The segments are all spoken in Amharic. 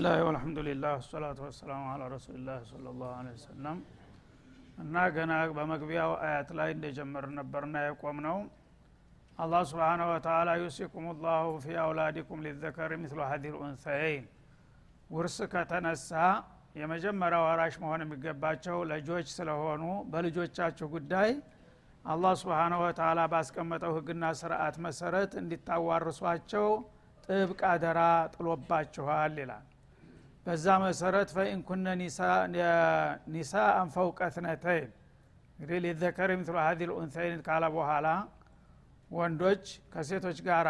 ብስምላህ ወልሐምዱሊላህ ወሰላቱ ወሰላሙ አላ ረሱሊላህ ስለ ላሁ ወሰለም እና ገና በመግቢያው አያት ላይ እንደጀመር ነበርና የቆም ነው አላህ ስብሓነ ወተላ ዩሲኩም ላሁ ፊ አውላዲኩም ሊዘከር ምስሉ ሀዲል ኡንሰይን። ውርስ ከተነሳ የመጀመሪያ ወራሽ መሆን የሚገባቸው ልጆች ስለሆኑ በልጆቻችሁ ጉዳይ አላህ ስብሓነ ወተላ ባስቀመጠው ህግና ስርዓት መሰረት እንዲታዋርሷቸው ጥብቅ አደራ ጥሎባችኋል ይላል በዛ መሰረት ፈኢንኩነ ኒሳአን ፈውቀ ትነተይን እንግዲህ ሊዘከር ምትሉ ሀዚ ልኡንሰይን ካለ በኋላ ወንዶች ከሴቶች ጋራ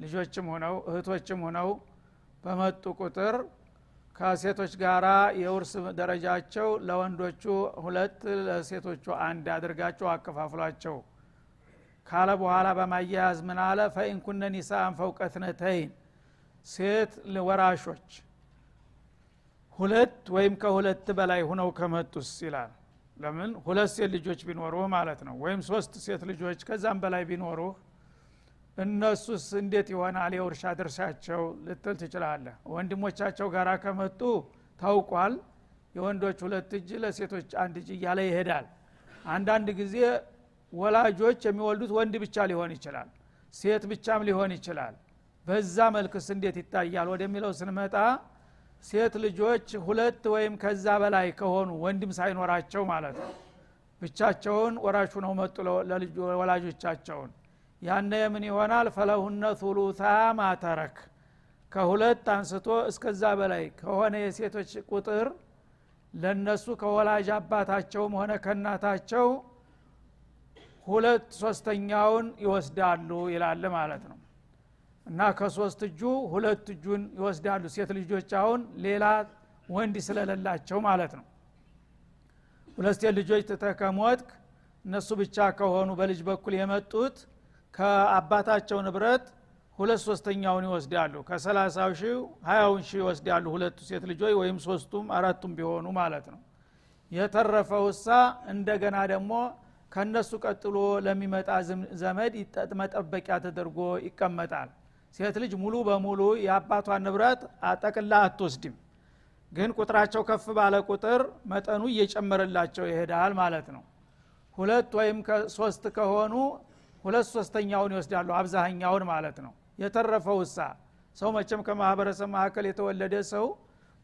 ልጆችም ሆነው እህቶችም ሆነው በመጡ ቁጥር ከሴቶች ጋራ የውርስ ደረጃቸው ለወንዶቹ ሁለት ለሴቶቹ አንድ አድርጋቸው አከፋፍሏቸው። ካለ በኋላ በማያያዝ ምን አለ? ፈኢንኩነ ኒሳአን ፈውቀትነተይን። ሴት ወራሾች ሁለት ወይም ከሁለት በላይ ሁነው ከመጡስ ይላል። ለምን? ሁለት ሴት ልጆች ቢኖሩህ ማለት ነው። ወይም ሶስት ሴት ልጆች ከዛም በላይ ቢኖሩህ እነሱስ እንዴት ይሆናል? የውርሻ ድርሻቸው ልትል ትችላለህ። ወንድሞቻቸው ጋር ከመጡ ታውቋል። የወንዶች ሁለት እጅ ለሴቶች አንድ እጅ እያለ ይሄዳል። አንዳንድ ጊዜ ወላጆች የሚወልዱት ወንድ ብቻ ሊሆን ይችላል ሴት ብቻም ሊሆን ይችላል። በዛ መልክስ እንዴት ይታያል ወደሚለው ስንመጣ ሴት ልጆች ሁለት ወይም ከዛ በላይ ከሆኑ ወንድም ሳይኖራቸው ማለት ነው። ብቻቸውን ወራሹ ነው መጡ ወላጆቻቸውን። ያነ ምን ይሆናል? ፈለሁነ ቱሉታ ማተረክ ከሁለት አንስቶ እስከዛ በላይ ከሆነ የሴቶች ቁጥር ለነሱ ከወላጅ አባታቸውም ሆነ ከእናታቸው ሁለት ሶስተኛውን ይወስዳሉ ይላል ማለት ነው እና ከሶስት እጁ ሁለት እጁን ይወስዳሉ። ሴት ልጆች አሁን ሌላ ወንድ ስለሌላቸው ማለት ነው። ሁለት ሴት ልጆች ትተከሞትክ እነሱ ብቻ ከሆኑ በልጅ በኩል የመጡት ከአባታቸው ንብረት ሁለት ሶስተኛውን ይወስዳሉ። ከሰላሳው ሺህ ሀያውን ሺህ ይወስዳሉ ሁለቱ ሴት ልጆች ወይም ሶስቱም አራቱም ቢሆኑ ማለት ነው። የተረፈውሳ እንደገና ደግሞ ከነሱ ቀጥሎ ለሚመጣ ዘመድ መጠበቂያ ተደርጎ ይቀመጣል ሴት ልጅ ሙሉ በሙሉ የአባቷን ንብረት አጠቅላ አትወስድም። ግን ቁጥራቸው ከፍ ባለ ቁጥር መጠኑ እየጨመረላቸው ይሄዳል ማለት ነው። ሁለት ወይም ሶስት ከሆኑ ሁለት ሶስተኛውን ይወስዳሉ አብዛኛውን ማለት ነው። የተረፈው እሳ ሰው መቼም ከማህበረሰብ መካከል የተወለደ ሰው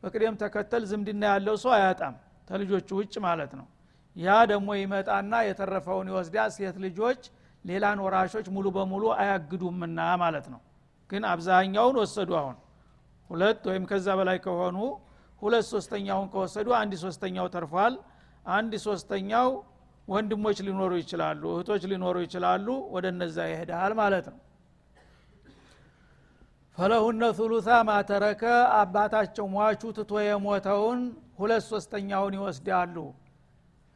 በቅደም ተከተል ዝምድና ያለው ሰው አያጣም ተልጆቹ ውጭ ማለት ነው። ያ ደግሞ ይመጣና የተረፈውን ይወስዳል። ሴት ልጆች ሌላን ወራሾች ሙሉ በሙሉ አያግዱምና ማለት ነው ግን አብዛኛውን ወሰዱ አሁን። ሁለት ወይም ከዛ በላይ ከሆኑ ሁለት ሶስተኛውን ከወሰዱ አንድ ሶስተኛው ተርፏል። አንድ ሶስተኛው ወንድሞች ሊኖሩ ይችላሉ እህቶች ሊኖሩ ይችላሉ ወደ እነዛ ይሄዳል ማለት ነው። ፈለሁነ ቱሉታ ማተረከ አባታቸው ሟቹ ትቶ የሞተውን ሁለት ሶስተኛውን ይወስዳሉ።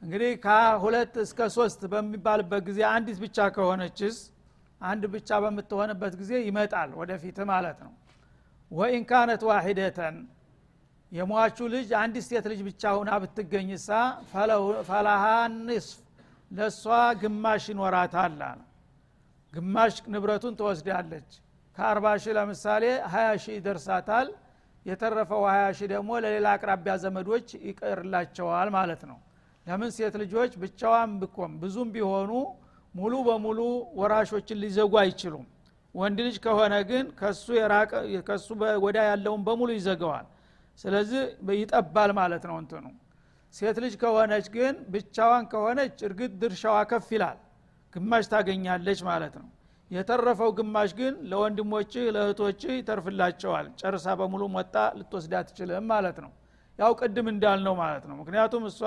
እንግዲህ ከሁለት እስከ ሶስት በሚባልበት ጊዜ አንዲት ብቻ ከሆነችስ አንድ ብቻ በምትሆንበት ጊዜ ይመጣል ወደፊት ማለት ነው። ወኢን ካነት ዋሂደተን የሟቹ ልጅ አንዲት ሴት ልጅ ብቻ ሁና ብትገኝሳ ፈላሃ ንስፍ ለእሷ ግማሽ ይኖራታል አለ። ግማሽ ንብረቱን ትወስዳለች። ከአርባ ሺህ ለምሳሌ ሀያ ሺህ ይደርሳታል። የተረፈው ሀያ ሺህ ደግሞ ለሌላ አቅራቢያ ዘመዶች ይቀርላቸዋል ማለት ነው። ለምን ሴት ልጆች ብቻዋን ብኮም ብዙም ቢሆኑ ሙሉ በሙሉ ወራሾችን ሊዘጉ አይችሉም። ወንድ ልጅ ከሆነ ግን ከሱ የራቀ ከሱ ወዳ ያለውን በሙሉ ይዘገዋል ስለዚህ ይጠባል ማለት ነው እንትኑ። ሴት ልጅ ከሆነች ግን ብቻዋን ከሆነች እርግጥ ድርሻዋ ከፍ ይላል። ግማሽ ታገኛለች ማለት ነው። የተረፈው ግማሽ ግን ለወንድሞች ለእህቶች ይተርፍላቸዋል። ጨርሳ በሙሉ ሞጣ ልትወስዳ ትችልም ማለት ነው። ያው ቅድም እንዳልነው ማለት ነው። ምክንያቱም እሷ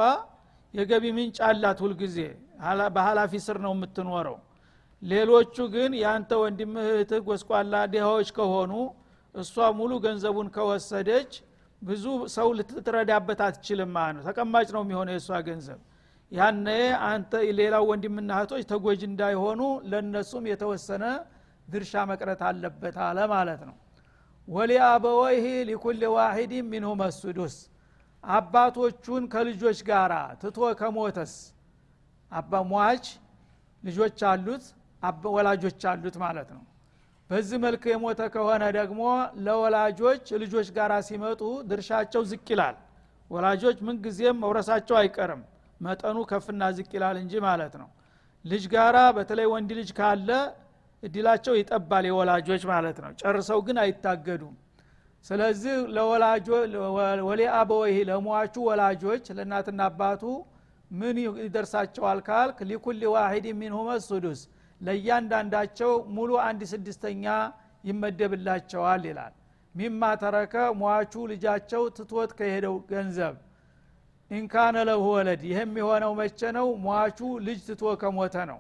የገቢ ምንጭ አላት ሁልጊዜ በሀላፊ ስር ነው የምትኖረው። ሌሎቹ ግን የአንተ ወንድም እህትህ ጎስቋላ ድሃዎች ከሆኑ እሷ ሙሉ ገንዘቡን ከወሰደች ብዙ ሰው ልትረዳበት አትችልም ማለት ነው። ተቀማጭ ነው የሚሆነው የእሷ ገንዘብ። ያነ አንተ ሌላው ወንድምና እህቶች ተጎጅ እንዳይሆኑ ለእነሱም የተወሰነ ድርሻ መቅረት አለበት አለ ማለት ነው። ወሊአበወይህ ሊኩል ዋሂድ ሚንሁ መስዱስ አባቶቹን ከልጆች ጋር ትቶ ከሞተስ አባ ሟች ልጆች አሉት ወላጆች አሉት ማለት ነው። በዚህ መልክ የሞተ ከሆነ ደግሞ ለወላጆች ልጆች ጋር ሲመጡ ድርሻቸው ዝቅ ይላል። ወላጆች ምንጊዜም መውረሳቸው አይቀርም። መጠኑ ከፍና ዝቅ ይላል እንጂ ማለት ነው። ልጅ ጋራ በተለይ ወንድ ልጅ ካለ እድላቸው ይጠባል የወላጆች ማለት ነው። ጨርሰው ግን አይታገዱም። ስለዚህ ወሊአበወይህ ለሟቹ ወላጆች ለእናትና አባቱ ምን ይደርሳቸዋል ካልክ? ሊኩል ዋሂድ ሚንሁመ ሱዱስ ለእያንዳንዳቸው ሙሉ አንድ ስድስተኛ ይመደብላቸዋል ይላል። ሚማ ተረከ ሟቹ ልጃቸው ትቶት ከሄደው ገንዘብ ኢንካነ ለሁ ወለድ ይህም የሆነው መቼ ነው? ሟቹ ልጅ ትቶ ከሞተ ነው።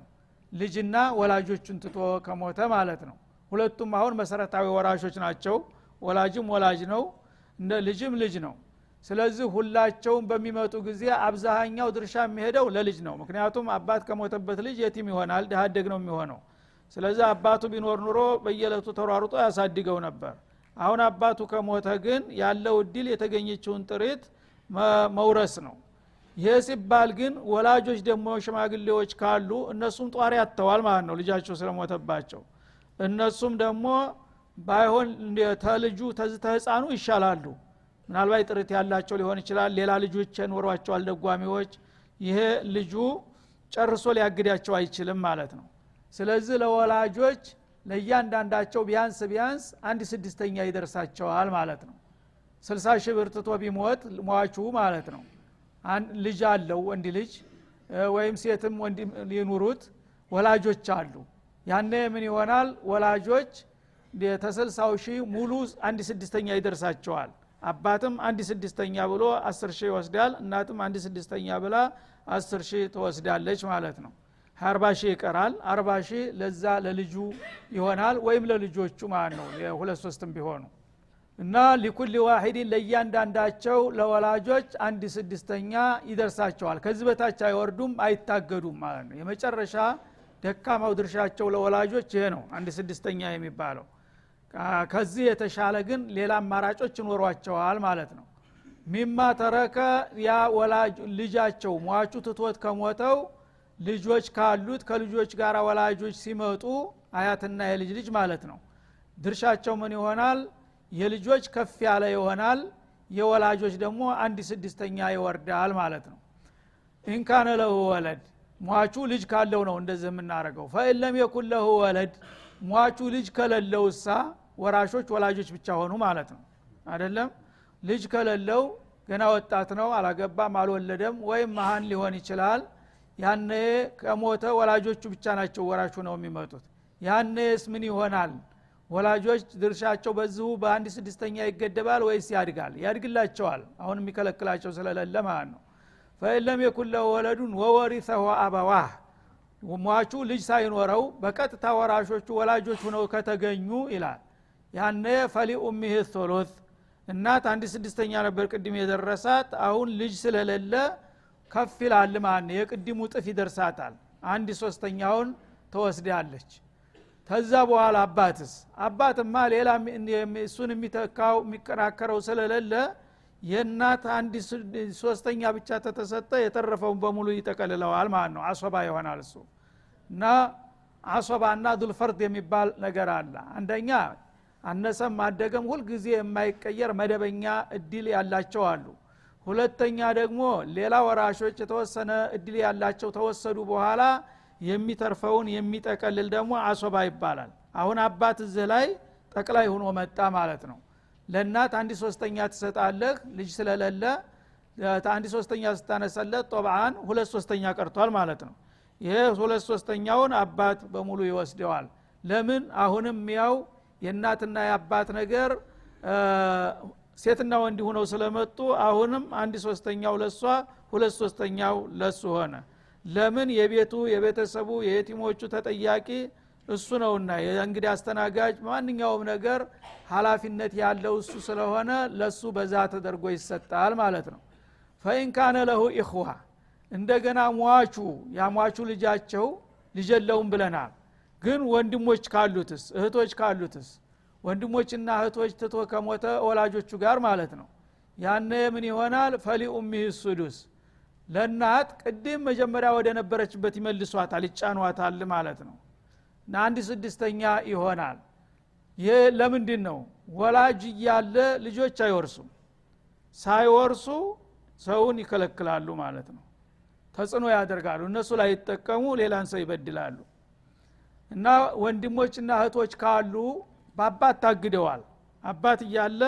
ልጅና ወላጆቹን ትቶ ከሞተ ማለት ነው። ሁለቱም አሁን መሰረታዊ ወራሾች ናቸው። ወላጅም ወላጅ ነው ልጅም ልጅ ነው ስለዚህ ሁላቸውም በሚመጡ ጊዜ አብዛሃኛው ድርሻ የሚሄደው ለልጅ ነው። ምክንያቱም አባት ከሞተበት ልጅ የቲም ይሆናል ድሃደግ ነው የሚሆነው። ስለዚህ አባቱ ቢኖር ኑሮ በየለቱ ተሯሩጦ ያሳድገው ነበር። አሁን አባቱ ከሞተ ግን ያለው እድል የተገኘችውን ጥሪት መውረስ ነው። ይህ ሲባል ግን ወላጆች ደግሞ ሽማግሌዎች ካሉ እነሱም ጧሪ ያተዋል ማለት ነው ልጃቸው ስለሞተባቸው። እነሱም ደግሞ ባይሆን ተልጁ ተዝተ ህፃኑ ይሻላሉ ምናልባት ጥርት ያላቸው ሊሆን ይችላል። ሌላ ልጆች ኖሯቸዋል ደጓሚዎች። ይሄ ልጁ ጨርሶ ሊያግዳቸው አይችልም ማለት ነው። ስለዚህ ለወላጆች ለእያንዳንዳቸው ቢያንስ ቢያንስ አንድ ስድስተኛ ይደርሳቸዋል ማለት ነው። ስልሳ ሺህ ብር ትቶ ቢሞት ሟቹ ማለት ነው። ልጅ አለው ወንድ ልጅ ወይም ሴትም ወንድ ሊኑሩት ወላጆች አሉ። ያነ ምን ይሆናል? ወላጆች ተሰልሳው ሺህ ሙሉ አንድ ስድስተኛ ይደርሳቸዋል አባትም አንድ ስድስተኛ ብሎ አስር ሺህ ይወስዳል እናትም አንድ ስድስተኛ ብላ አስር ሺህ ትወስዳለች ማለት ነው። አርባ ሺህ ይቀራል። አርባ ሺህ ለዛ ለልጁ ይሆናል ወይም ለልጆቹ ማለት ነው። የሁለት ሶስትም ቢሆኑ እና ሊኩል ዋሂድን ለእያንዳንዳቸው ለወላጆች አንድ ስድስተኛ ይደርሳቸዋል። ከዚህ በታች አይወርዱም አይታገዱም ማለት ነው። የመጨረሻ ደካማው ድርሻቸው ለወላጆች ይሄ ነው አንድ ስድስተኛ የሚባለው ከዚህ የተሻለ ግን ሌላ አማራጮች ይኖሯቸዋል ማለት ነው። ሚማ ተረከ ያ ወላጅ ልጃቸው ሟቹ ትቶት ከሞተው ልጆች ካሉት ከልጆች ጋር ወላጆች ሲመጡ አያትና የልጅ ልጅ ማለት ነው። ድርሻቸው ምን ይሆናል? የልጆች ከፍ ያለ ይሆናል የወላጆች ደግሞ አንድ ስድስተኛ ይወርዳል ማለት ነው። ኢንካነ ለሁ ወለድ ሟቹ ልጅ ካለው ነው እንደዚህ የምናደርገው። ፈኢለም የኩን ለሁ ወለድ ሟቹ ልጅ ከሌለው እሳ ወራሾች ወላጆች ብቻ ሆኑ ማለት ነው። አይደለም? ልጅ ከሌለው ገና ወጣት ነው አላገባም አልወለደም ወይም መሀን ሊሆን ይችላል። ያነ ከሞተ ወላጆቹ ብቻ ናቸው ወራሹ ነው የሚመጡት። ያኔስ ምን ይሆናል? ወላጆች ድርሻቸው በዚሁ በአንድ ስድስተኛ ይገደባል ወይስ ያድጋል? ያድግላቸዋል። አሁን የሚከለክላቸው ስለሌለ ማለት ነው። ፈኢለም የኩን ወለዱን ወወሪሰሁ አበዋህ። ሟቹ ልጅ ሳይኖረው በቀጥታ ወራሾቹ ወላጆች ሁነው ከተገኙ ይላል ያነ ፈሊ ኡሚህ ሶሎት እናት አንድ ስድስተኛ ነበር ቅድም የደረሳት። አሁን ልጅ ስለሌለ ከፍ ይላል ማለት ነው። የቅድሙ ጥፍ ይደርሳታል። አንድ ሶስተኛውን ተወስዳለች ተዛ በኋላ አባትስ? አባትማ ሌላ እሱን የሚተካው የሚከራከረው ስለሌለ የእናት አንድ ሶስተኛ ብቻ ተተሰጠ። የተረፈውን በሙሉ ይጠቀልለዋል ማለት ነው። አሶባ ይሆናል እሱ። እና አሶባና ዱልፈርድ የሚባል ነገር አለ። አንደኛ አነሰም አደገም ሁልጊዜ የማይቀየር መደበኛ እድል ያላቸው አሉ። ሁለተኛ ደግሞ ሌላ ወራሾች የተወሰነ እድል ያላቸው ተወሰዱ በኋላ የሚተርፈውን የሚጠቀልል ደግሞ አሶባ ይባላል። አሁን አባት እዚህ ላይ ጠቅላይ ሆኖ መጣ ማለት ነው። ለእናት አንድ ሶስተኛ ትሰጣለህ ልጅ ስለሌለ አንድ ሶስተኛ ስታነሰለት ጦብአን ሁለት ሶስተኛ ቀርቷል ማለት ነው። ይሄ ሁለት ሶስተኛውን አባት በሙሉ ይወስደዋል። ለምን? አሁንም ያው የእናትና የአባት ነገር ሴትና ወንድ ሁነው ስለመጡ አሁንም አንድ ሶስተኛው ለሷ ሁለት ሶስተኛው ለሱ ሆነ። ለምን? የቤቱ የቤተሰቡ የየቲሞቹ ተጠያቂ እሱ ነውና። የእንግዲህ አስተናጋጅ ማንኛውም ነገር ሀላፊነት ያለው እሱ ስለሆነ ለሱ በዛ ተደርጎ ይሰጣል ማለት ነው። ፈኢን ካነ ለሁ ኢኽዋ እንደገና ሟቹ ያሟቹ ልጃቸው ልጅ የለውም ብለናል ግን ወንድሞች ካሉትስ? እህቶች ካሉትስ? ወንድሞችና እህቶች ትቶ ከሞተ ወላጆቹ ጋር ማለት ነው። ያነ ምን ይሆናል? ፈሊ ኡሚህ ሱዱስ። ለእናት ቅድም መጀመሪያ ወደ ነበረችበት ይመልሷታል ይጫኗታል ማለት ነው። እና አንድ ስድስተኛ ይሆናል። ይህ ለምንድን ነው ወላጅ እያለ ልጆች አይወርሱም። ሳይወርሱ ሰውን ይከለክላሉ ማለት ነው። ተጽዕኖ ያደርጋሉ። እነሱ ላይ ይጠቀሙ ሌላን ሰው ይበድላሉ እና ወንድሞችና እህቶች ካሉ በአባት ታግደዋል። አባት እያለ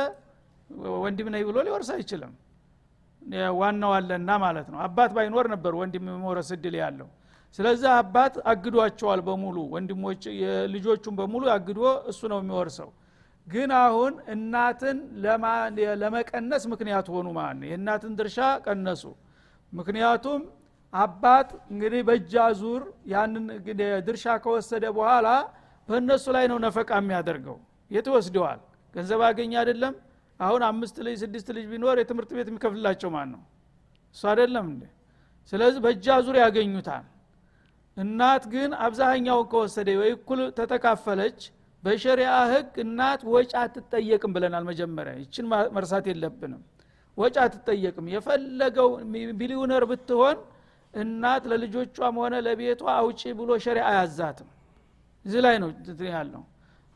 ወንድም ነኝ ብሎ ሊወርስ አይችልም። ዋናው አለና ማለት ነው። አባት ባይኖር ነበር ወንድም መውረስ እድል ያለው። ስለዚህ አባት አግዷቸዋል በሙሉ ወንድሞች ልጆቹን በሙሉ አግዶ እሱ ነው የሚወርሰው። ግን አሁን እናትን ለመቀነስ ምክንያት ሆኑ ማለት የእናትን ድርሻ ቀነሱ። ምክንያቱም አባት እንግዲህ በእጃ ዙር ያንን ድርሻ ከወሰደ በኋላ በእነሱ ላይ ነው ነፈቃ የሚያደርገው። የት ወስደዋል? ገንዘብ አገኘ አይደለም? አሁን አምስት ልጅ ስድስት ልጅ ቢኖር የትምህርት ቤት የሚከፍልላቸው ማን ነው? እሱ አይደለም እንዴ? ስለዚህ በእጃ ዙር ያገኙታል። እናት ግን አብዛኛውን ከወሰደ ወይ እኩል ተተካፈለች በሸሪያ ህግ እናት ወጪ አትጠየቅም ብለናል መጀመሪያ። ይችን መርሳት የለብንም። ወጪ አትጠየቅም። የፈለገው ቢሊዮነር ብትሆን እናት ለልጆቿም ሆነ ለቤቷ አውጪ ብሎ ሸሪያ አያዛትም። እዚህ ላይ ነው ያለው።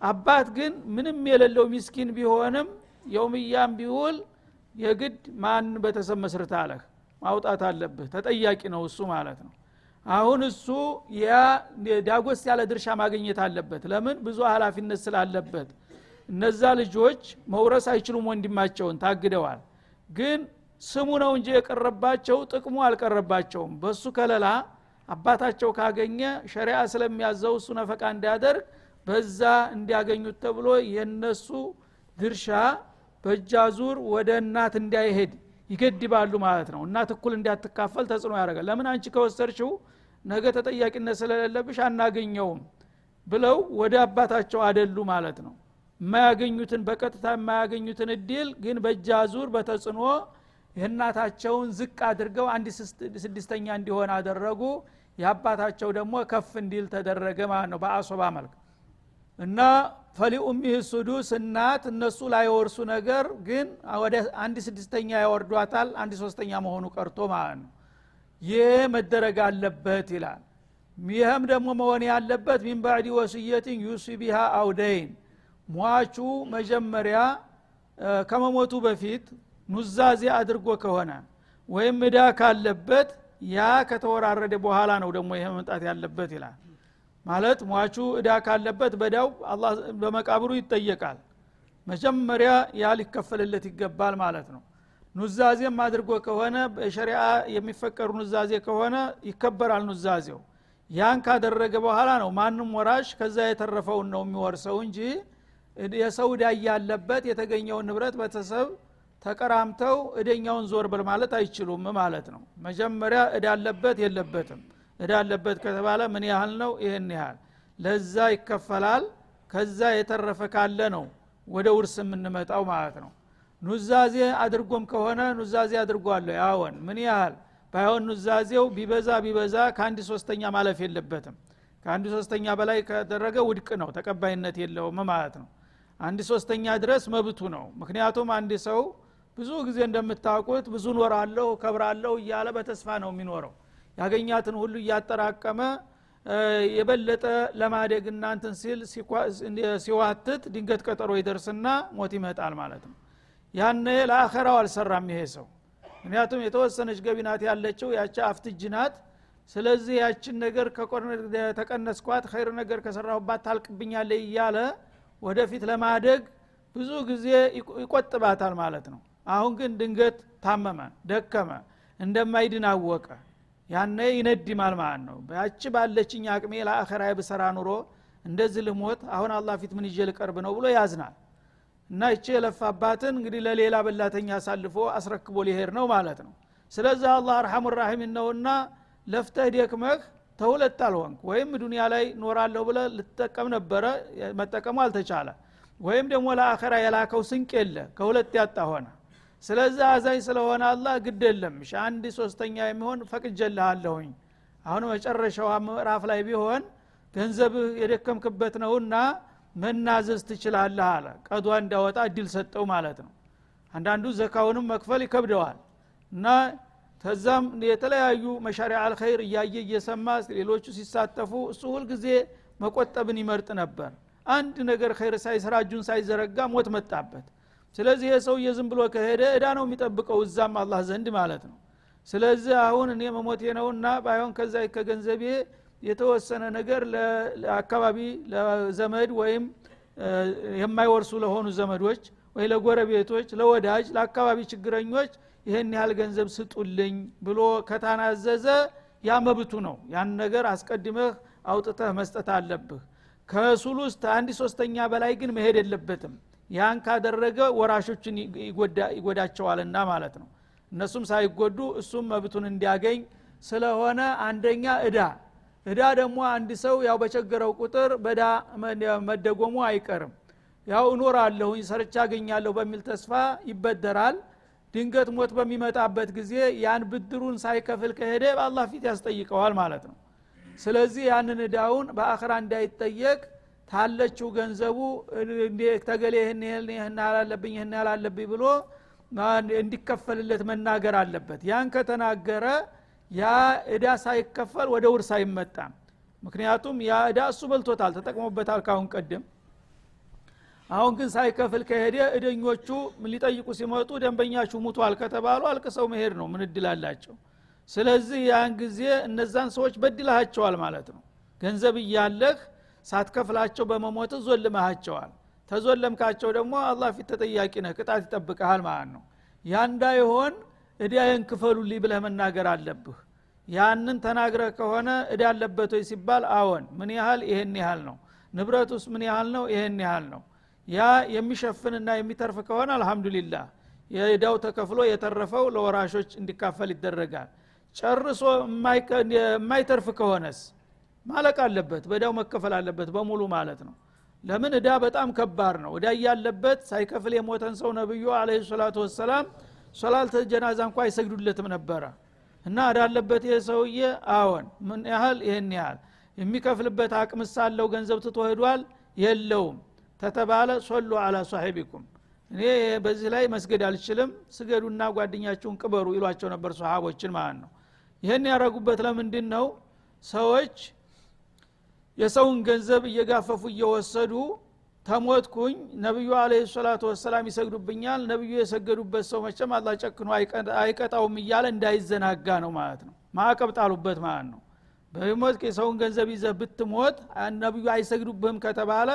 አባት ግን ምንም የሌለው ሚስኪን ቢሆንም የውምያም ቢውል የግድ ማን በተሰብ መስርት አለህ? ማውጣት አለብህ። ተጠያቂ ነው እሱ ማለት ነው። አሁን እሱ ዳጎስ ያለ ድርሻ ማግኘት አለበት። ለምን? ብዙ ሀላፊነት ስላለበት። እነዛ ልጆች መውረስ አይችሉም ወንድማቸውን ታግደዋል። ግን ስሙ ነው እንጂ የቀረባቸው ጥቅሙ አልቀረባቸውም። በሱ ከለላ አባታቸው ካገኘ ሸሪያ ስለሚያዘው እሱ ነፈቃ እንዲያደርግ በዛ እንዲያገኙት ተብሎ የነሱ ድርሻ በእጃ ዙር ወደ እናት እንዳይሄድ ይገድባሉ ማለት ነው። እናት እኩል እንዳትካፈል ተጽዕኖ ያደርጋል። ለምን አንቺ ከወሰድችው ነገ ተጠያቂነት ስለሌለብሽ አናገኘውም ብለው ወደ አባታቸው አደሉ ማለት ነው። የማያገኙትን በቀጥታ የማያገኙትን እድል ግን በእጃ ዙር በተጽዕኖ የእናታቸውን ዝቅ አድርገው አንድ ስድስተኛ እንዲሆን አደረጉ። የአባታቸው ደግሞ ከፍ እንዲል ተደረገ ማለት ነው በአሶባ መልክ። እና ፈሊኡሚህ ሱዱስ እናት እነሱ ላይወርሱ ነገር ግን ወደ አንድ ስድስተኛ ያወርዷታል አንድ ሶስተኛ መሆኑ ቀርቶ ማለት ነው። ይህ መደረግ አለበት ይላል። ይህም ደግሞ መሆን ያለበት ሚን ወስየትን ዩሲ ቢሃ አውደይን። ሟቹ መጀመሪያ ከመሞቱ በፊት ኑዛዜ አድርጎ ከሆነ ወይም እዳ ካለበት ያ ከተወራረደ በኋላ ነው ደግሞ ይሄ መምጣት ያለበት ይላል። ማለት ሟቹ እዳ ካለበት በዳው በመቃብሩ ይጠየቃል። መጀመሪያ ያ ሊከፈልለት ይገባል ማለት ነው። ኑዛዜም አድርጎ ከሆነ በሸሪአ የሚፈቀሩ ኑዛዜ ከሆነ ይከበራል ኑዛዜው። ያን ካደረገ በኋላ ነው ማንም ወራሽ ከዛ የተረፈውን ነው የሚወርሰው እንጂ የሰው እዳ ያለበት የተገኘውን ንብረት ቤተሰብ ተቀራምተው እደኛውን ዞር በል ማለት አይችሉም ማለት ነው። መጀመሪያ እዳለበት የለበትም። እዳለበት ከተባለ ምን ያህል ነው? ይህን ያህል። ለዛ ይከፈላል። ከዛ የተረፈ ካለ ነው ወደ ውርስ የምንመጣው ማለት ነው። ኑዛዜ አድርጎም ከሆነ ኑዛዜ አድርጓለሁ ያወን ምን ያህል? ባይሆን ኑዛዜው ቢበዛ ቢበዛ ከአንድ ሶስተኛ ማለፍ የለበትም። ከአንድ ሶስተኛ በላይ ከደረገ ውድቅ ነው ተቀባይነት የለውም ማለት ነው። አንድ ሶስተኛ ድረስ መብቱ ነው። ምክንያቱም አንድ ሰው ብዙ ጊዜ እንደምታውቁት ብዙ ኖራለሁ ከብራለሁ እያለ በተስፋ ነው የሚኖረው። ያገኛትን ሁሉ እያጠራቀመ የበለጠ ለማደግ እናንትን ሲል ሲዋትት ድንገት ቀጠሮ ይደርስና ሞት ይመጣል ማለት ነው። ያነ ለአኸራው አልሰራም ይሄ ሰው። ምክንያቱም የተወሰነች ገቢናት ያለችው ያቺ አፍትጅ ናት። ስለዚህ ያችን ነገር ተቀነስኳት ኸይር ነገር ከሰራሁባት ታልቅብኛለ እያለ ወደፊት ለማደግ ብዙ ጊዜ ይቆጥባታል ማለት ነው አሁን ግን ድንገት ታመመ ደከመ እንደማይድን አወቀ። ያነ ይነድማል ማለት ነው። ያቺ ባለችኝ አቅሜ ለአኸራ ብሰራ ኑሮ እንደዚህ ልሞት አሁን አላ ፊት ምን ይዤ ልቀርብ ነው ብሎ ያዝናል። እና ይቺ የለፋባትን እንግዲህ ለሌላ በላተኛ አሳልፎ አስረክቦ ሊሄድ ነው ማለት ነው። ስለዚህ አላህ አርሐሙ ራሒም ነውና ለፍተህ ደክመህ ተሁለት አልሆንክ። ወይም ዱኒያ ላይ ኖራለሁ ብለ ልትጠቀም ነበረ መጠቀሙ አልተቻለ። ወይም ደግሞ ለአኸራ የላከው ስንቅ የለ ከሁለት ያጣ ሆነ ስለዚህ አዛኝ ስለሆነ አላህ ግድ የለም። አንድ ሶስተኛ የሚሆን ፈቅጀልሃለሁኝ አሁን መጨረሻዋ ምዕራፍ ላይ ቢሆን ገንዘብህ የደከምክበት ነውና መናዘዝ ትችላለህ አለ። ቀዷ እንዳወጣ እድል ሰጠው ማለት ነው። አንዳንዱ ዘካውንም መክፈል ይከብደዋል። እና ተዛም የተለያዩ መሻሪያ አልኸይር እያየ እየሰማ ሌሎቹ ሲሳተፉ እሱ ሁልጊዜ መቆጠብን ይመርጥ ነበር። አንድ ነገር ኸይር ሳይሰራ እጁን ሳይዘረጋ ሞት መጣበት ስለዚህ ይህ ሰውዬ ዝም ብሎ ከሄደ እዳ ነው የሚጠብቀው እዛም አላህ ዘንድ ማለት ነው። ስለዚህ አሁን እኔ መሞቴ ነውና ባይሆን ከዛ ከገንዘቤ የተወሰነ ነገር ለአካባቢ ለዘመድ ወይም የማይወርሱ ለሆኑ ዘመዶች ወይ ለጎረቤቶች ለወዳጅ ለአካባቢ ችግረኞች ይህን ያህል ገንዘብ ስጡልኝ ብሎ ከታናዘዘ ያ መብቱ ነው። ያን ነገር አስቀድመህ አውጥተህ መስጠት አለብህ። ከሱል ውስጥ አንድ ሶስተኛ በላይ ግን መሄድ የለበትም ያን ካደረገ ወራሾችን ይጎዳቸዋልና ማለት ነው። እነሱም ሳይጎዱ እሱም መብቱን እንዲያገኝ ስለሆነ አንደኛ እዳ እዳ ደግሞ አንድ ሰው ያው በቸገረው ቁጥር በዳ መደጎሙ አይቀርም። ያው እኖራለሁኝ ሰርቻ አገኛለሁ በሚል ተስፋ ይበደራል። ድንገት ሞት በሚመጣበት ጊዜ ያን ብድሩን ሳይከፍል ከሄደ በአላህ ፊት ያስጠይቀዋል ማለት ነው። ስለዚህ ያንን እዳውን በአኽራ እንዳይጠየቅ ታለችው ገንዘቡ ተገሌ ይህን ይህን አላለብኝ ይህን ያላለብኝ ብሎ እንዲከፈልለት መናገር አለበት። ያን ከተናገረ ያ እዳ ሳይከፈል ወደ ውርስ አይመጣም። ምክንያቱም ያ እዳ እሱ በልቶታል ተጠቅሞበታል ካሁን ቀደም። አሁን ግን ሳይከፍል ከሄደ እደኞቹ ሊጠይቁ ሲመጡ ደንበኛችሁ ሙቷል ከተባሉ አልቅሰው መሄድ ነው ምን እድላላቸው ስለዚህ ያን ጊዜ እነዛን ሰዎች በድልሃቸዋል ማለት ነው። ገንዘብ እያለህ ሳትከፍላቸው በመሞት ዞልመሃቸዋል። ተዞለምካቸው ደግሞ አላህ ፊት ተጠያቂ ነህ ቅጣት ይጠብቀሃል ማለት ነው። ያ እንዳይሆን እዳዬን ክፈሉልኝ ብለህ መናገር አለብህ። ያንን ተናግረ ከሆነ እዳ አለበት ወይ ሲባል አዎን ምን ያህል? ይሄን ያህል ነው። ንብረት ውስጥ ምን ያህል ነው? ይሄን ያህል ነው። ያ የሚሸፍንና የሚተርፍ ከሆነ አልহামዱሊላህ የእዳው ተከፍሎ የተረፈው ለወራሾች እንዲካፈል ይደረጋል። ጨርሶ የማይተርፍ ከሆነስ ማለቅ አለበት በዳው መከፈል አለበት በሙሉ ማለት ነው። ለምን? እዳ በጣም ከባድ ነው። እዳ እያለበት ሳይከፍል የሞተን ሰው ነብዩ አለ ሰላቱ ወሰላም ሶላልተ ጀናዛ እንኳ አይሰግዱለትም ነበረ። እና እዳለበት ይህ ሰውዬ? አዎን። ምን ያህል? ይህን ያህል። የሚከፍልበት አቅም ሳለው ገንዘብ ትቶ የለውም። ተተባለ ሶሉ አላ ሳሒቢኩም እኔ በዚህ ላይ መስገድ አልችልም። ስገዱና ጓደኛችሁን ቅበሩ ይሏቸው ነበር ሰሃቦችን ማለት ነው። ይህን ያደረጉበት ለምንድን ነው ሰዎች የሰውን ገንዘብ እየጋፈፉ እየወሰዱ ተሞትኩኝ። ነቢዩ አለ ሰላቱ ወሰላም ይሰግዱብኛል። ነቢዩ የሰገዱበት ሰው መቸም አላ ጨክኖ አይቀጣውም እያለ እንዳይዘናጋ ነው ማለት ነው። ማዕቀብ ጣሉበት ማለት ነው። በሞት የሰውን ገንዘብ ይዘህ ብትሞት ነቢዩ አይሰግዱብህም ከተባለ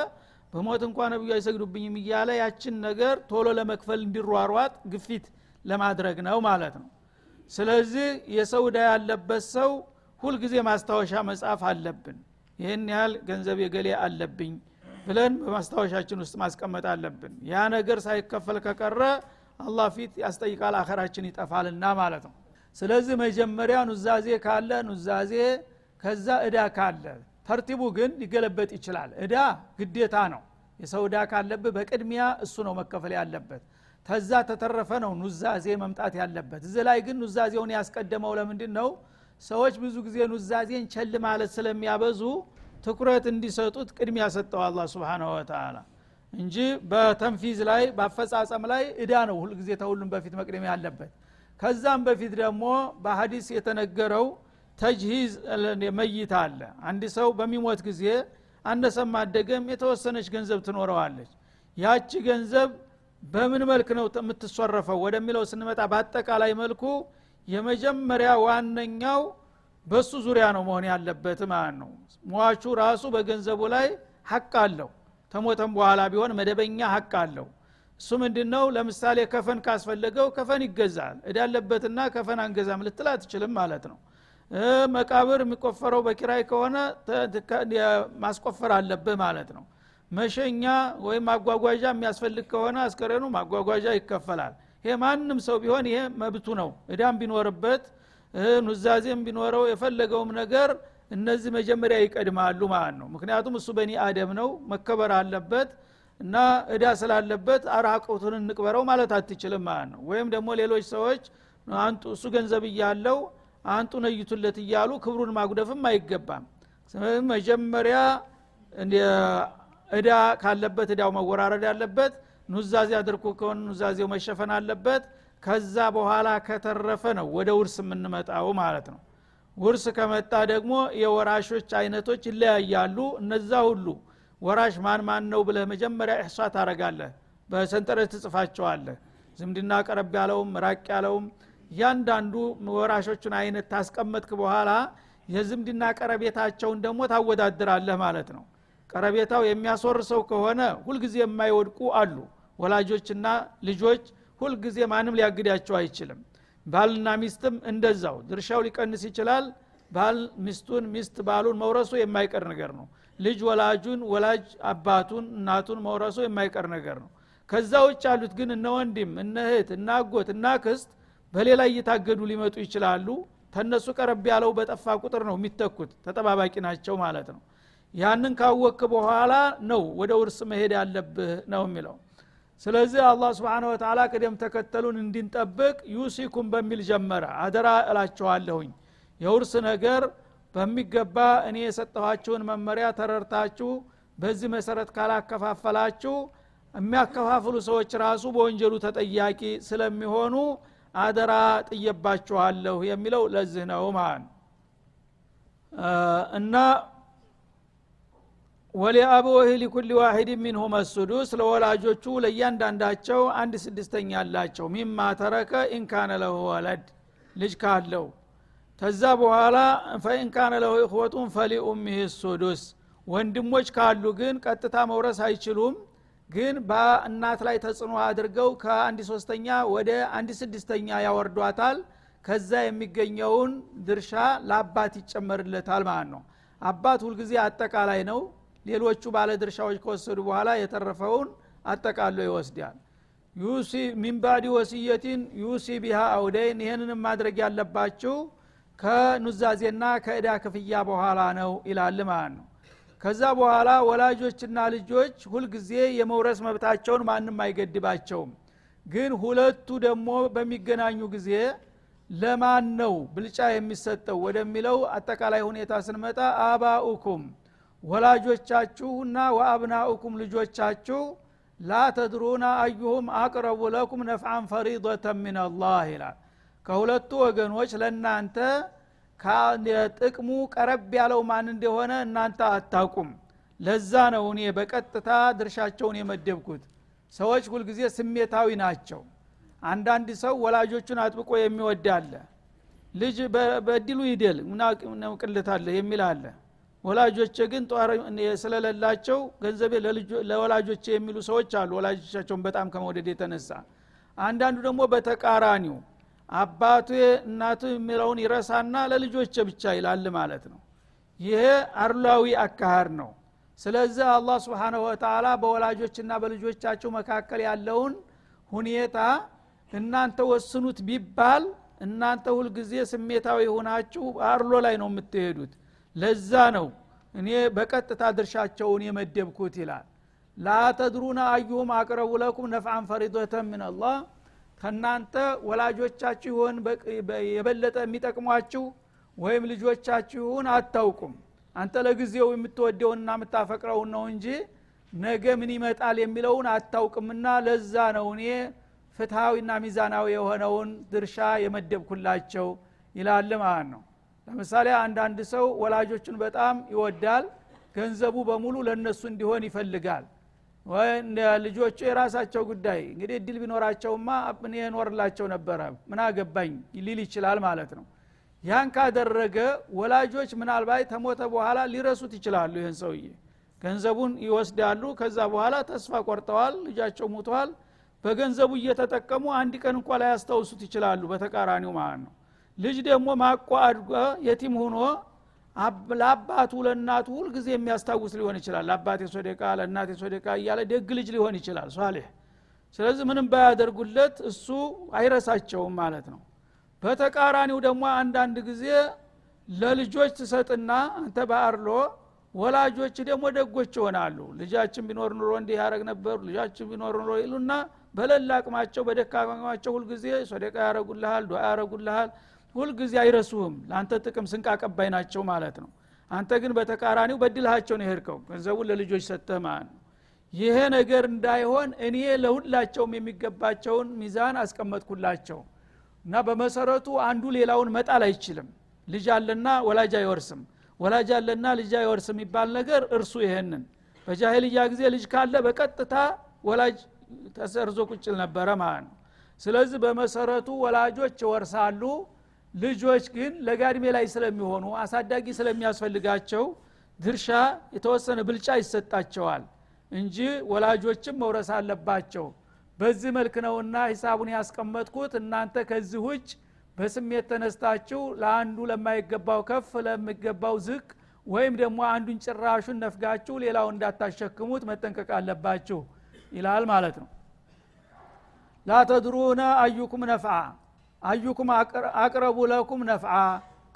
በሞት እንኳ ነቢዩ አይሰግዱብኝም እያለ ያችን ነገር ቶሎ ለመክፈል እንዲሯሯጥ ግፊት ለማድረግ ነው ማለት ነው። ስለዚህ የሰው ዳ ያለበት ሰው ሁልጊዜ ማስታወሻ መጻፍ አለብን ይህን ያህል ገንዘብ የገሌ አለብኝ ብለን በማስታወሻችን ውስጥ ማስቀመጥ አለብን። ያ ነገር ሳይከፈል ከቀረ አላህ ፊት ያስጠይቃል አኸራችን ይጠፋልና ማለት ነው። ስለዚህ መጀመሪያ ኑዛዜ ካለ ኑዛዜ ከዛ እዳ ካለ። ተርቲቡ ግን ሊገለበጥ ይችላል። እዳ ግዴታ ነው። የሰው እዳ ካለብህ በቅድሚያ እሱ ነው መከፈል ያለበት። ተዛ ተተረፈ ነው ኑዛዜ መምጣት ያለበት። እዚህ ላይ ግን ኑዛዜውን ያስቀደመው ለምንድን ነው ሰዎች ብዙ ጊዜ ኑዛዜን ቸል ማለት ስለሚያበዙ ትኩረት እንዲሰጡት ቅድሚያ ሰጠው አላ ስብንሁ ወተላ እንጂ በተንፊዝ ላይ በአፈጻጸም ላይ እዳ ነው ሁልጊዜ ተሁሉም በፊት መቅደም ያለበት። ከዛም በፊት ደግሞ በሀዲስ የተነገረው ተጅሂዝ መይት አለ። አንድ ሰው በሚሞት ጊዜ አነሰም አደገም የተወሰነች ገንዘብ ትኖረዋለች። ያቺ ገንዘብ በምን መልክ ነው የምትሶረፈው ወደሚለው ስንመጣ በአጠቃላይ መልኩ የመጀመሪያ ዋነኛው በሱ ዙሪያ ነው መሆን ያለበት ማለት ነው። ሟቹ ራሱ በገንዘቡ ላይ ሀቅ አለው። ተሞተም በኋላ ቢሆን መደበኛ ሀቅ አለው። እሱ ምንድን ነው ለምሳሌ ከፈን ካስፈለገው ከፈን ይገዛል። እዳለበትና ከፈን አንገዛም ልትል አትችልም ማለት ነው። መቃብር የሚቆፈረው በኪራይ ከሆነ ማስቆፈር አለብህ ማለት ነው። መሸኛ ወይም ማጓጓዣ የሚያስፈልግ ከሆነ አስከሬኑ ማጓጓዣ ይከፈላል ይሄ ማንም ሰው ቢሆን ይሄ መብቱ ነው። እዳም ቢኖርበት ኑዛዜም ቢኖረው የፈለገውም ነገር እነዚህ መጀመሪያ ይቀድማሉ ማለት ነው። ምክንያቱም እሱ በኒ አደም ነው መከበር አለበት እና እዳ ስላለበት አራቁቱን እንቅበረው ማለት አትችልም ማለት ነው። ወይም ደግሞ ሌሎች ሰዎች አንጡ እሱ ገንዘብ እያለው አንጡ ነይቱለት እያሉ ክብሩን ማጉደፍም አይገባም። መጀመሪያ እዳ ካለበት እዳው መወራረድ አለበት ኑዛዜ አድርጎ ከሆነ ኑዛዜው መሸፈን አለበት። ከዛ በኋላ ከተረፈ ነው ወደ ውርስ የምንመጣው ማለት ነው። ውርስ ከመጣ ደግሞ የወራሾች አይነቶች ይለያያሉ። እነዛ ሁሉ ወራሽ ማን ማን ነው ብለህ መጀመሪያ እሕሷ ታረጋለህ በሰንጠረዥ ትጽፋቸዋለህ። ዝምድና ቀረብ ያለውም ራቅ ያለውም። እያንዳንዱ ወራሾቹን አይነት ታስቀመጥክ በኋላ የዝምድና ቀረቤታቸውን ደግሞ ታወዳድራለህ ማለት ነው። ቀረቤታው የሚያስወርሰው ከሆነ ሁልጊዜ የማይወድቁ አሉ ወላጆችና ልጆች ሁልጊዜ ማንም ሊያግዳቸው አይችልም። ባልና ሚስትም እንደዛው። ድርሻው ሊቀንስ ይችላል። ባል ሚስቱን ሚስት ባሏን መውረሱ የማይቀር ነገር ነው። ልጅ ወላጁን ወላጅ አባቱን እናቱን መውረሱ የማይቀር ነገር ነው። ከዛ ውጭ ያሉት ግን እነ ወንድም እነ እህት እነ አጎት እነ አክስት በሌላ እየታገዱ ሊመጡ ይችላሉ። ከነሱ ቀረብ ያለው በጠፋ ቁጥር ነው የሚተኩት። ተጠባባቂ ናቸው ማለት ነው። ያንን ካወክ በኋላ ነው ወደ ውርስ መሄድ ያለብህ ነው የሚለው ስለዚህ አላህ سبحانه وتعالى ቅደም ተከተሉን እንድንጠብቅ يوصيكم በሚል ጀመረ። አደራ እላችኋለሁኝ። የውርስ ነገር በሚገባ እኔ የሰጠኋችሁን መመሪያ ተረርታችሁ በዚህ መሰረት ካላከፋፈላችሁ የሚያከፋፍሉ ሰዎች ራሱ በወንጀሉ ተጠያቂ ስለሚሆኑ አደራ ጥየባችኋለሁ የሚለው ለዚህ ነው ማለት እና ወሊአበወህ ሊኩል ዋሂድ ሚንሁም ሱዱስ ለወላጆቹ ለእያንዳንዳቸው አንድ ስድስተኛ አላቸው። ሚማ ተረከ ኢንካነ ለሁ ወለድ ልጅ ካለው። ተዛ በኋላ ፈኢንካነ ለሁ እኽወቱን ፈሊኡሚህ ሱዱስ ወንድሞች ካሉ ግን ቀጥታ መውረስ አይችሉም። ግን በእናት ላይ ተጽዕኖ አድርገው ከአንድ ሶስተኛ ወደ አንድ ስድስተኛ ያወርዷታል። ከዛ የሚገኘውን ድርሻ ለአባት ይጨመርለታል ማለት ነው። አባት ሁልጊዜ አጠቃላይ ነው ሌሎቹ ባለ ድርሻዎች ከወሰዱ በኋላ የተረፈውን አጠቃሎ ይወስዳል። يوصي من بعد وصية يوصي بها أو دين ይህንንም ማድረግ ያለባችሁ ከኑዛዜና ከእዳ ክፍያ በኋላ ነው ይላል ማለት ነው። ከዛ በኋላ ወላጆችና ልጆች ሁልጊዜ የመውረስ መብታቸውን ማንም አይገድባቸውም። ግን ሁለቱ ደግሞ በሚገናኙ ጊዜ ለማን ነው ብልጫ የሚሰጠው ወደሚለው አጠቃላይ ሁኔታ ስንመጣ آباؤكم ወላጆቻችሁና وأبناؤكم ልጆቻችሁ ላ ተድሩና አዩሁም አቅረቡ ለኩም ነፍዓን ፈሪضተ ምን አላህ ይላል። ከሁለቱ ወገኖች ለእናንተ ጥቅሙ ቀረብ ያለው ማን እንደሆነ እናንተ አታቁም ለዛ ነው እኔ በቀጥታ ድርሻቸውን የመደብኩት። ሰዎች ሁልጊዜ ስሜታዊ ናቸው። አንዳንድ ሰው ወላጆቹን አጥብቆ የሚወድ አለ። ልጅ በእድሉ ይደል ምናውቅልታለ የሚል አለ ወላጆች ግን ጧር ስለሌላቸው ገንዘቤ ለወላጆች የሚሉ ሰዎች አሉ። ወላጆቻቸውን በጣም ከመውደድ የተነሳ። አንዳንዱ ደግሞ በተቃራኒው አባቱ እናቱ የሚለውን ይረሳና ለልጆች ብቻ ይላል ማለት ነው። ይሄ አርላዊ አካሃድ ነው። ስለዚህ አላህ ስብሓንሁ ወተላ በወላጆችና በልጆቻቸው መካከል ያለውን ሁኔታ እናንተ ወስኑት ቢባል እናንተ ሁልጊዜ ስሜታዊ ሆናችሁ አርሎ ላይ ነው የምትሄዱት ለዛ ነው እኔ በቀጥታ ድርሻቸውን የመደብኩት ይላል። ላተድሩና አዩሁም አቅረቡ ለኩም ነፍዓን ፈሪዶተ ምን አላህ ከእናንተ ወላጆቻችሁ ይሆን የበለጠ የሚጠቅሟችሁ ወይም ልጆቻችሁን አታውቁም። አንተ ለጊዜው የምትወደውንና የምታፈቅረውን ነው እንጂ ነገ ምን ይመጣል የሚለውን አታውቅምና ለዛ ነው እኔ ፍትሐዊና ሚዛናዊ የሆነውን ድርሻ የመደብኩላቸው ይላል ማለት ነው ለምሳሌ አንዳንድ ሰው ወላጆቹን በጣም ይወዳል ገንዘቡ በሙሉ ለእነሱ እንዲሆን ይፈልጋል። ልጆቹ የራሳቸው ጉዳይ። እንግዲህ እድል ቢኖራቸውማ እኔ እኖርላቸው ነበረ ምን አገባኝ ሊል ይችላል ማለት ነው። ያን ካደረገ ወላጆች ምናልባት ተሞተ በኋላ ሊረሱት ይችላሉ ይህን ሰውዬ። ገንዘቡን ይወስዳሉ ከዛ በኋላ ተስፋ ቆርጠዋል ልጃቸው ሙተዋል በገንዘቡ እየተጠቀሙ አንድ ቀን እንኳ ያስታውሱት ይችላሉ በተቃራኒው ማለት ነው ልጅ ደግሞ ማቋ አድጎ የቲም ሁኖ ለአባቱ ለእናቱ ሁልጊዜ የሚያስታውስ ሊሆን ይችላል። ለአባቴ ሶደቃ ለእናቴ ሶደቃ እያለ ደግ ልጅ ሊሆን ይችላል ሷሌህ ስለዚህ ምንም ባያደርጉለት እሱ አይረሳቸውም ማለት ነው። በተቃራኒው ደግሞ አንዳንድ ጊዜ ለልጆች ትሰጥና አንተ በአርሎ ወላጆች ደግሞ ደጎች ይሆናሉ። ልጃችን ቢኖር ኑሮ እንዲህ ያደረግ ነበሩ ልጃችን ቢኖር ኑሮ ይሉና በለላ አቅማቸው በደካማቸው ሁልጊዜ ሶደቃ ያረጉልሃል ዱዓ ያረጉልሃል ሁልጊዜ አይረሱህም። ለአንተ ጥቅም ስንቅ አቀባይ ናቸው ማለት ነው። አንተ ግን በተቃራኒው በድልሃቸው ነው የሄድከው ገንዘቡን ለልጆች ሰጥተህ ማለት ነው። ይሄ ነገር እንዳይሆን እኔ ለሁላቸውም የሚገባቸውን ሚዛን አስቀመጥኩላቸው። እና በመሰረቱ አንዱ ሌላውን መጣል አይችልም። ልጅ አለና ወላጅ አይወርስም። ወላጅ አለና ልጅ አይወርስም የሚባል ነገር እርሱ ይሄንን። በጃሂልያ ጊዜ ልጅ ካለ በቀጥታ ወላጅ ተሰርዞ ቁጭል ነበረ ማለት ነው። ስለዚህ በመሰረቱ ወላጆች ይወርሳሉ ልጆች ግን ለጋድሜ ላይ ስለሚሆኑ አሳዳጊ ስለሚያስፈልጋቸው ድርሻ የተወሰነ ብልጫ ይሰጣቸዋል እንጂ ወላጆችም መውረስ አለባቸው። በዚህ መልክ ነውና ሂሳቡን ያስቀመጥኩት። እናንተ ከዚህ ውጭ በስሜት ተነስታችሁ ለአንዱ ለማይገባው ከፍ ለሚገባው ዝቅ ወይም ደግሞ አንዱን ጭራሹን ነፍጋችሁ ሌላው እንዳታሸክሙት መጠንቀቅ አለባችሁ ይላል ማለት ነው። ላተድሩነ አዩኩም ነፍዓ አዩኩም አቅረቡ ለኩም ነፍዓ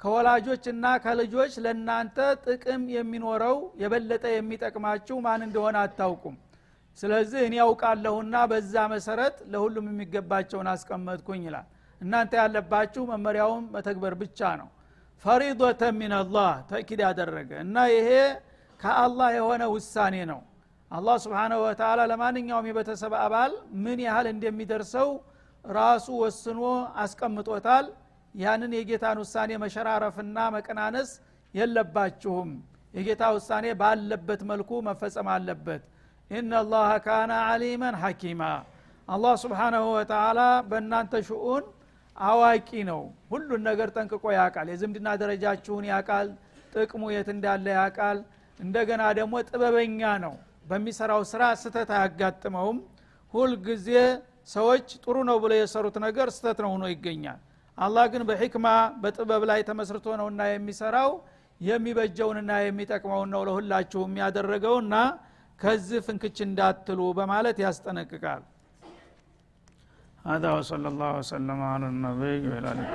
ከወላጆችና ከልጆች ለእናንተ ጥቅም የሚኖረው የበለጠ የሚጠቅማችሁ ማን እንደሆነ አታውቁም። ስለዚህ እኔ ያውቃለሁና በዛ መሰረት ለሁሉም የሚገባቸውን አስቀመጥኩኝ ይላል። እናንተ ያለባችሁ መመሪያውን መተግበር ብቻ ነው። ፈሪዶተ ሚንላህ ተእኪድ ያደረገ እና ይሄ ከአላህ የሆነ ውሳኔ ነው። አላህ ስብሓነሁ ወተላ ለማንኛውም የቤተሰብ አባል ምን ያህል እንደሚደርሰው ራሱ ወስኖ አስቀምጦታል። ያንን የጌታን ውሳኔ መሸራረፍና መቀናነስ የለባችሁም። የጌታ ውሳኔ ባለበት መልኩ መፈጸም አለበት። ኢናላህ ካነ አሊመን ሐኪማ። አላህ ስብሓናሁ ወተላ በእናንተ ሽኡን አዋቂ ነው። ሁሉን ነገር ጠንቅቆ ያቃል የዝምድና ደረጃችሁን ያቃል ጥቅሙ የት እንዳለ ያቃል እንደገና ደግሞ ጥበበኛ ነው። በሚሰራው ስራ ስተት አያጋጥመውም። ሁልጊዜ ሰዎች ጥሩ ነው ብሎ የሰሩት ነገር ስተት ነው ሆኖ ይገኛል አላህ ግን በሕክማ በጥበብ ላይ ተመስርቶ ነውና የሚሰራው የሚበጀውንና የሚጠቅመውን ነው ለሁላችሁ የሚያደረገውና ከዚህ ፍንክች እንዳትሉ በማለት ያስጠነቅቃል هذا وصلى الله وسلم على النبي وعلى اله